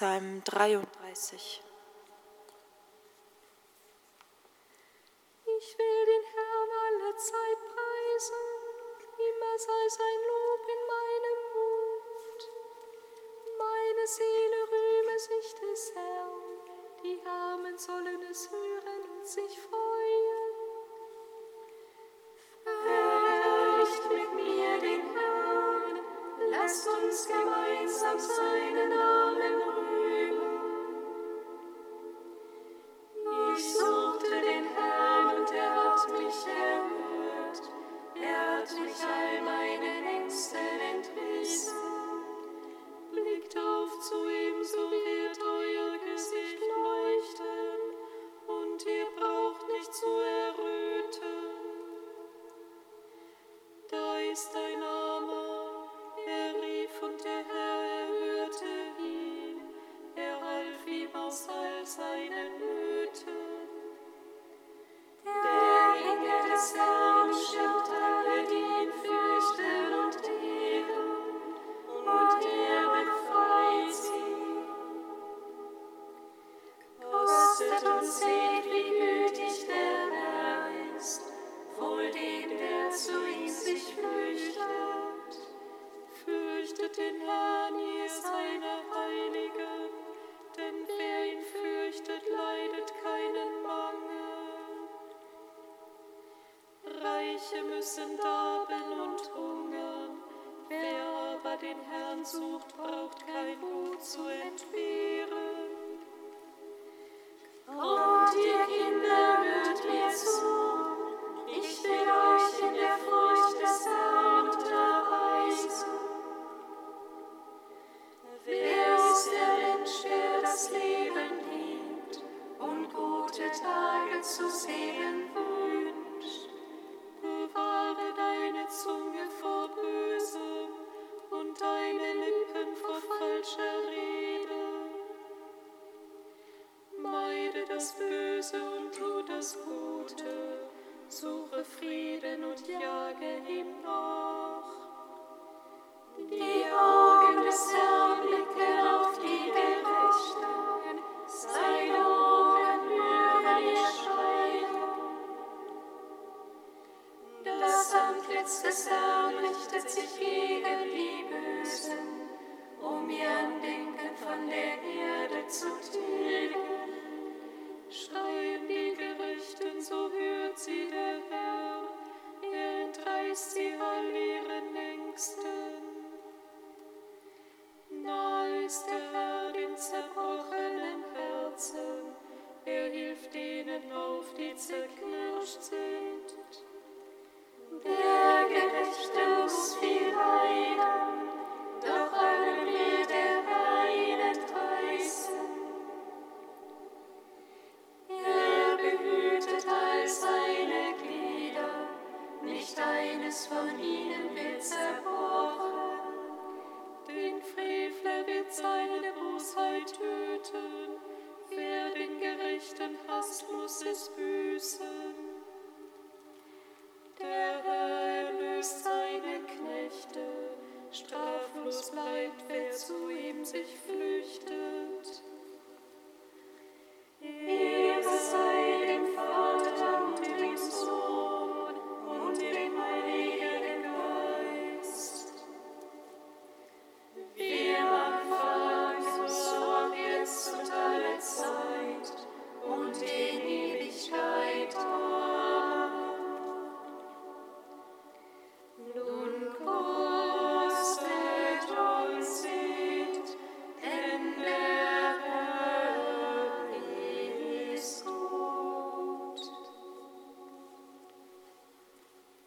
Psalm 33.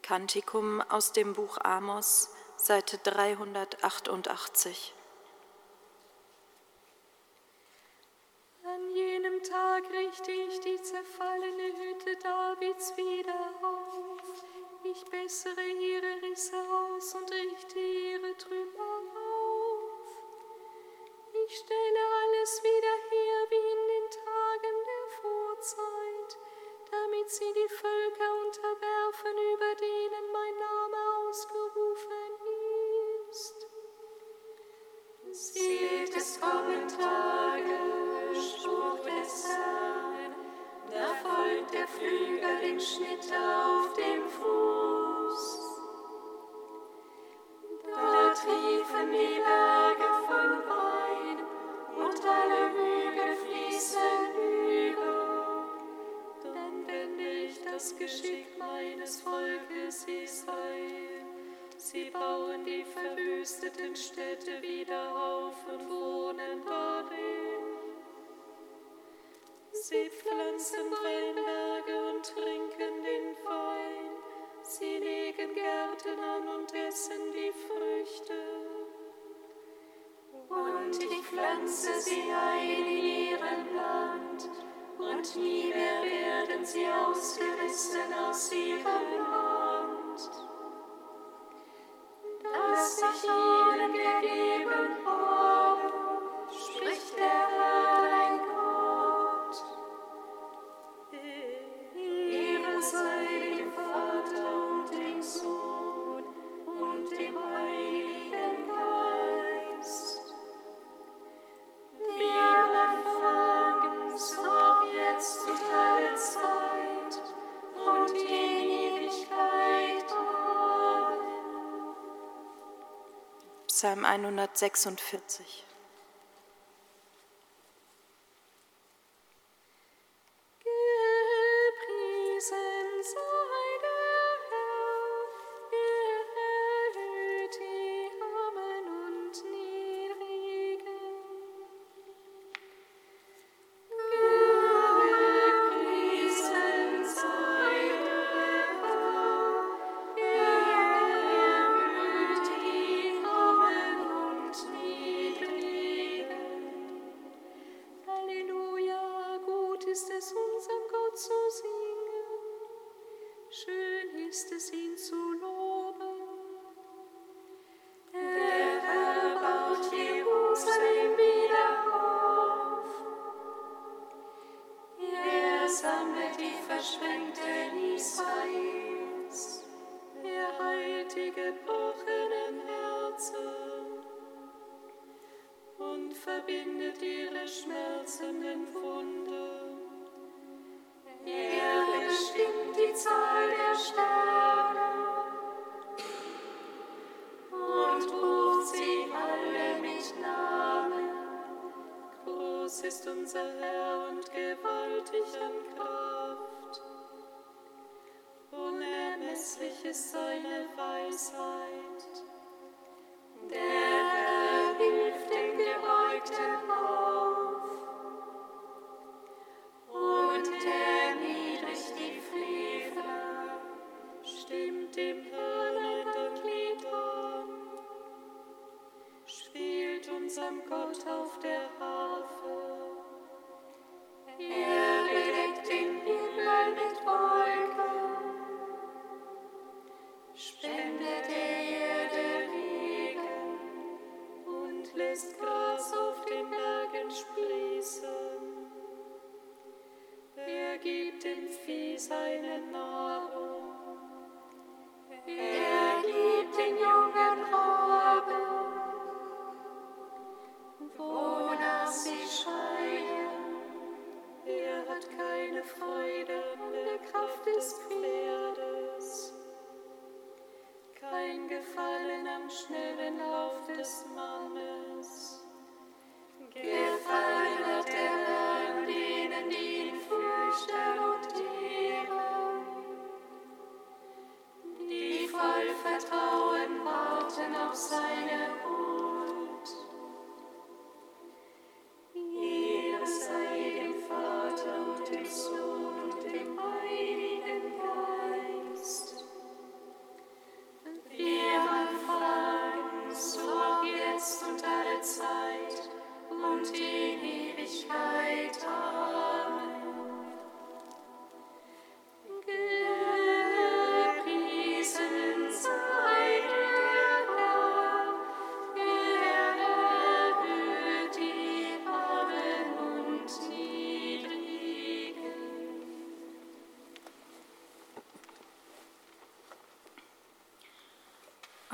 Kantikum aus dem Buch Amos, Seite 388. An jenem Tag richte ich die zerfallene Hütte Davids wieder auf. Ich bessere ihre Risse aus und richte ihre Trümmer auf. Ich stelle alles wieder her sie die Völker unterwerfen, über denen mein Name ausgerufen ist. Seht, es kommen Tage, Spruch des Herrn, da folgt der Flügel den Schnitter auf dem Fuß. meines Volkes Israel. Sie bauen die verwüsteten Städte wieder auf und wohnen darin. Sie pflanzen Weinberge und trinken den Wein. Sie legen Gärten an und essen die Früchte. Und ich pflanze sie ein in ihrem Land und nie mehr werden sie ausgerissen aus ihrem Haus. Psalm 146. Gottes seine Weisheit.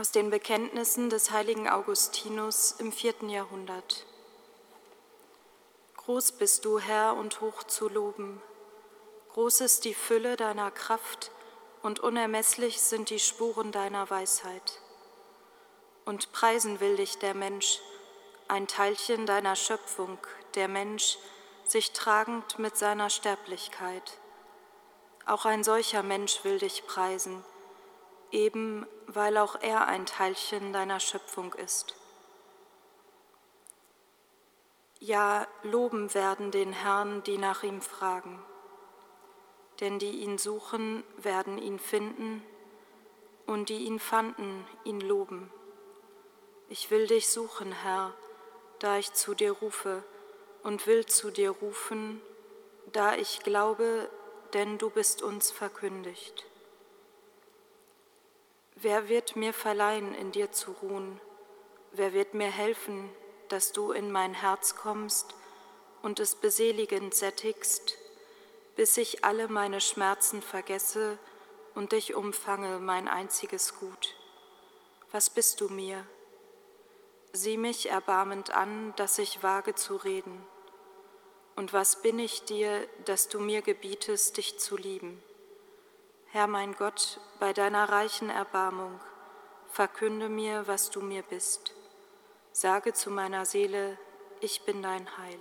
Aus den Bekenntnissen des heiligen Augustinus im vierten Jahrhundert. Groß bist du, Herr, und hoch zu loben. Groß ist die Fülle deiner Kraft und unermesslich sind die Spuren deiner Weisheit. Und preisen will dich der Mensch, ein Teilchen deiner Schöpfung, der Mensch, sich tragend mit seiner Sterblichkeit. Auch ein solcher Mensch will dich preisen eben weil auch er ein Teilchen deiner Schöpfung ist. Ja, loben werden den Herrn, die nach ihm fragen. Denn die ihn suchen, werden ihn finden, und die ihn fanden, ihn loben. Ich will dich suchen, Herr, da ich zu dir rufe, und will zu dir rufen, da ich glaube, denn du bist uns verkündigt. Wer wird mir verleihen, in dir zu ruhen? Wer wird mir helfen, dass du in mein Herz kommst und es beseligend sättigst, bis ich alle meine Schmerzen vergesse und dich umfange, mein einziges Gut. Was bist du mir? Sieh mich erbarmend an, dass ich wage zu reden. Und was bin ich dir, dass du mir gebietest, dich zu lieben? Herr mein Gott, bei deiner reichen Erbarmung, verkünde mir, was du mir bist. Sage zu meiner Seele, ich bin dein Heil.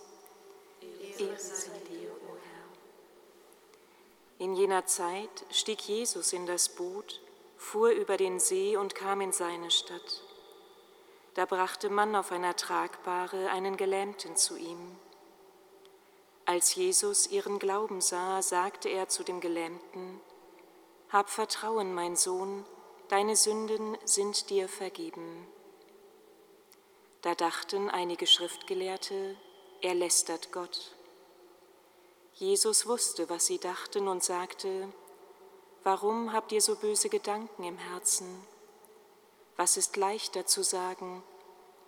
Sei dir, o Herr. In jener Zeit stieg Jesus in das Boot, fuhr über den See und kam in seine Stadt. Da brachte man auf einer Tragbare einen Gelähmten zu ihm. Als Jesus ihren Glauben sah, sagte er zu dem Gelähmten, Hab Vertrauen, mein Sohn, deine Sünden sind dir vergeben. Da dachten einige Schriftgelehrte, er lästert Gott. Jesus wusste, was sie dachten und sagte, Warum habt ihr so böse Gedanken im Herzen? Was ist leichter zu sagen,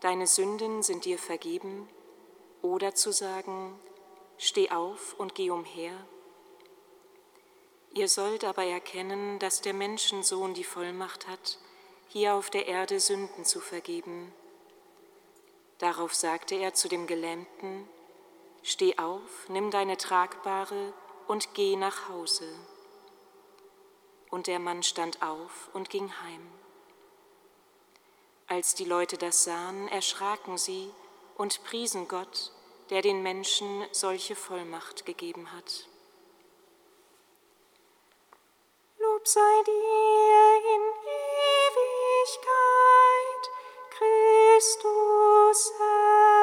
deine Sünden sind dir vergeben, oder zu sagen, steh auf und geh umher? Ihr sollt aber erkennen, dass der Menschensohn die Vollmacht hat, hier auf der Erde Sünden zu vergeben. Darauf sagte er zu dem Gelähmten, Steh auf, nimm deine Tragbare und geh nach Hause. Und der Mann stand auf und ging heim. Als die Leute das sahen, erschraken sie und priesen Gott, der den Menschen solche Vollmacht gegeben hat. Lob sei dir in Ewigkeit, Christus Herr.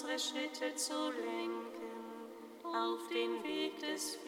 unsere Schritte zu lenken auf den Weg des Friedens.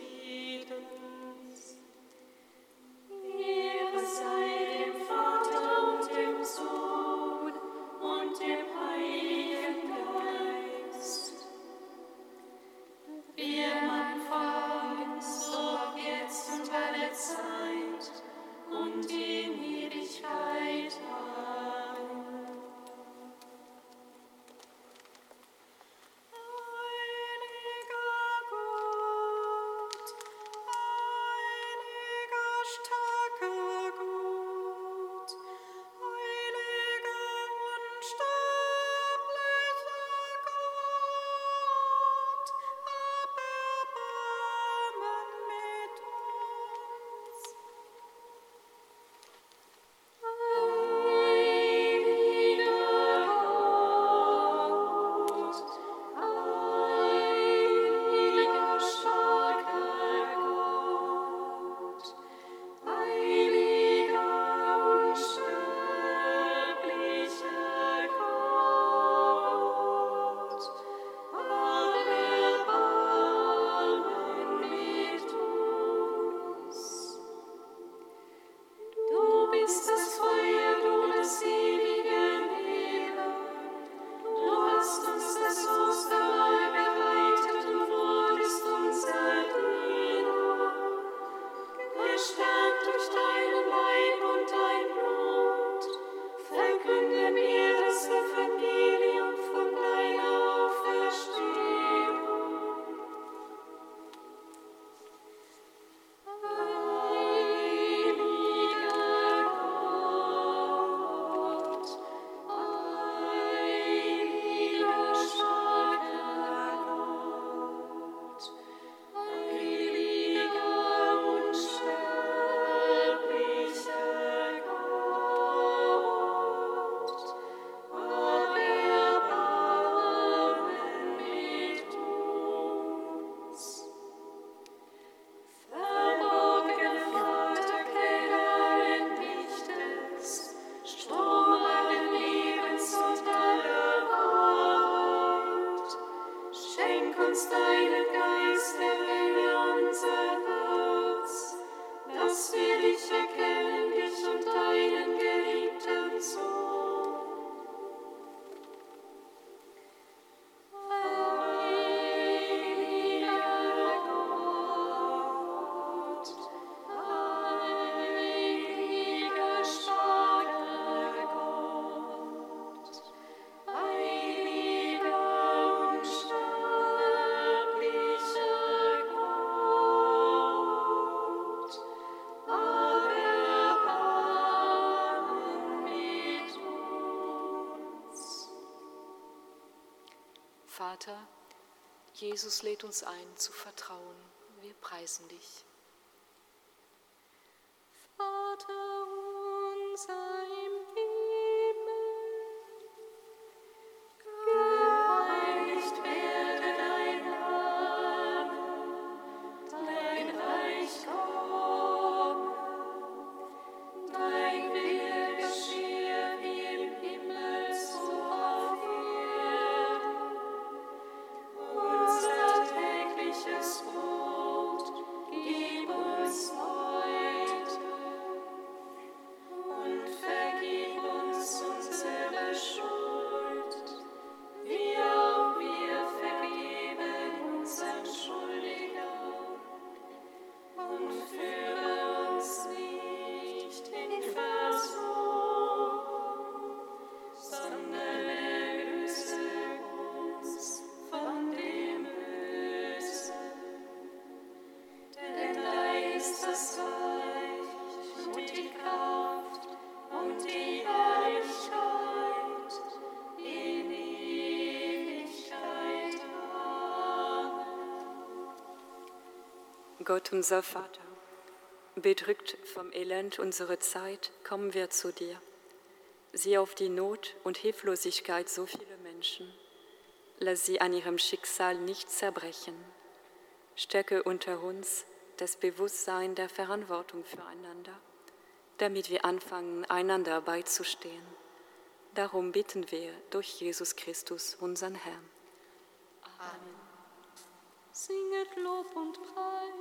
Vater, Jesus lädt uns ein zu vertrauen. Wir preisen dich. Gott, unser Vater, bedrückt vom Elend unserer Zeit, kommen wir zu dir. Sieh auf die Not und Hilflosigkeit so vieler Menschen. Lass sie an ihrem Schicksal nicht zerbrechen. Stärke unter uns das Bewusstsein der Verantwortung füreinander, damit wir anfangen, einander beizustehen. Darum bitten wir durch Jesus Christus, unseren Herrn. Amen. Singet Lob und Preis.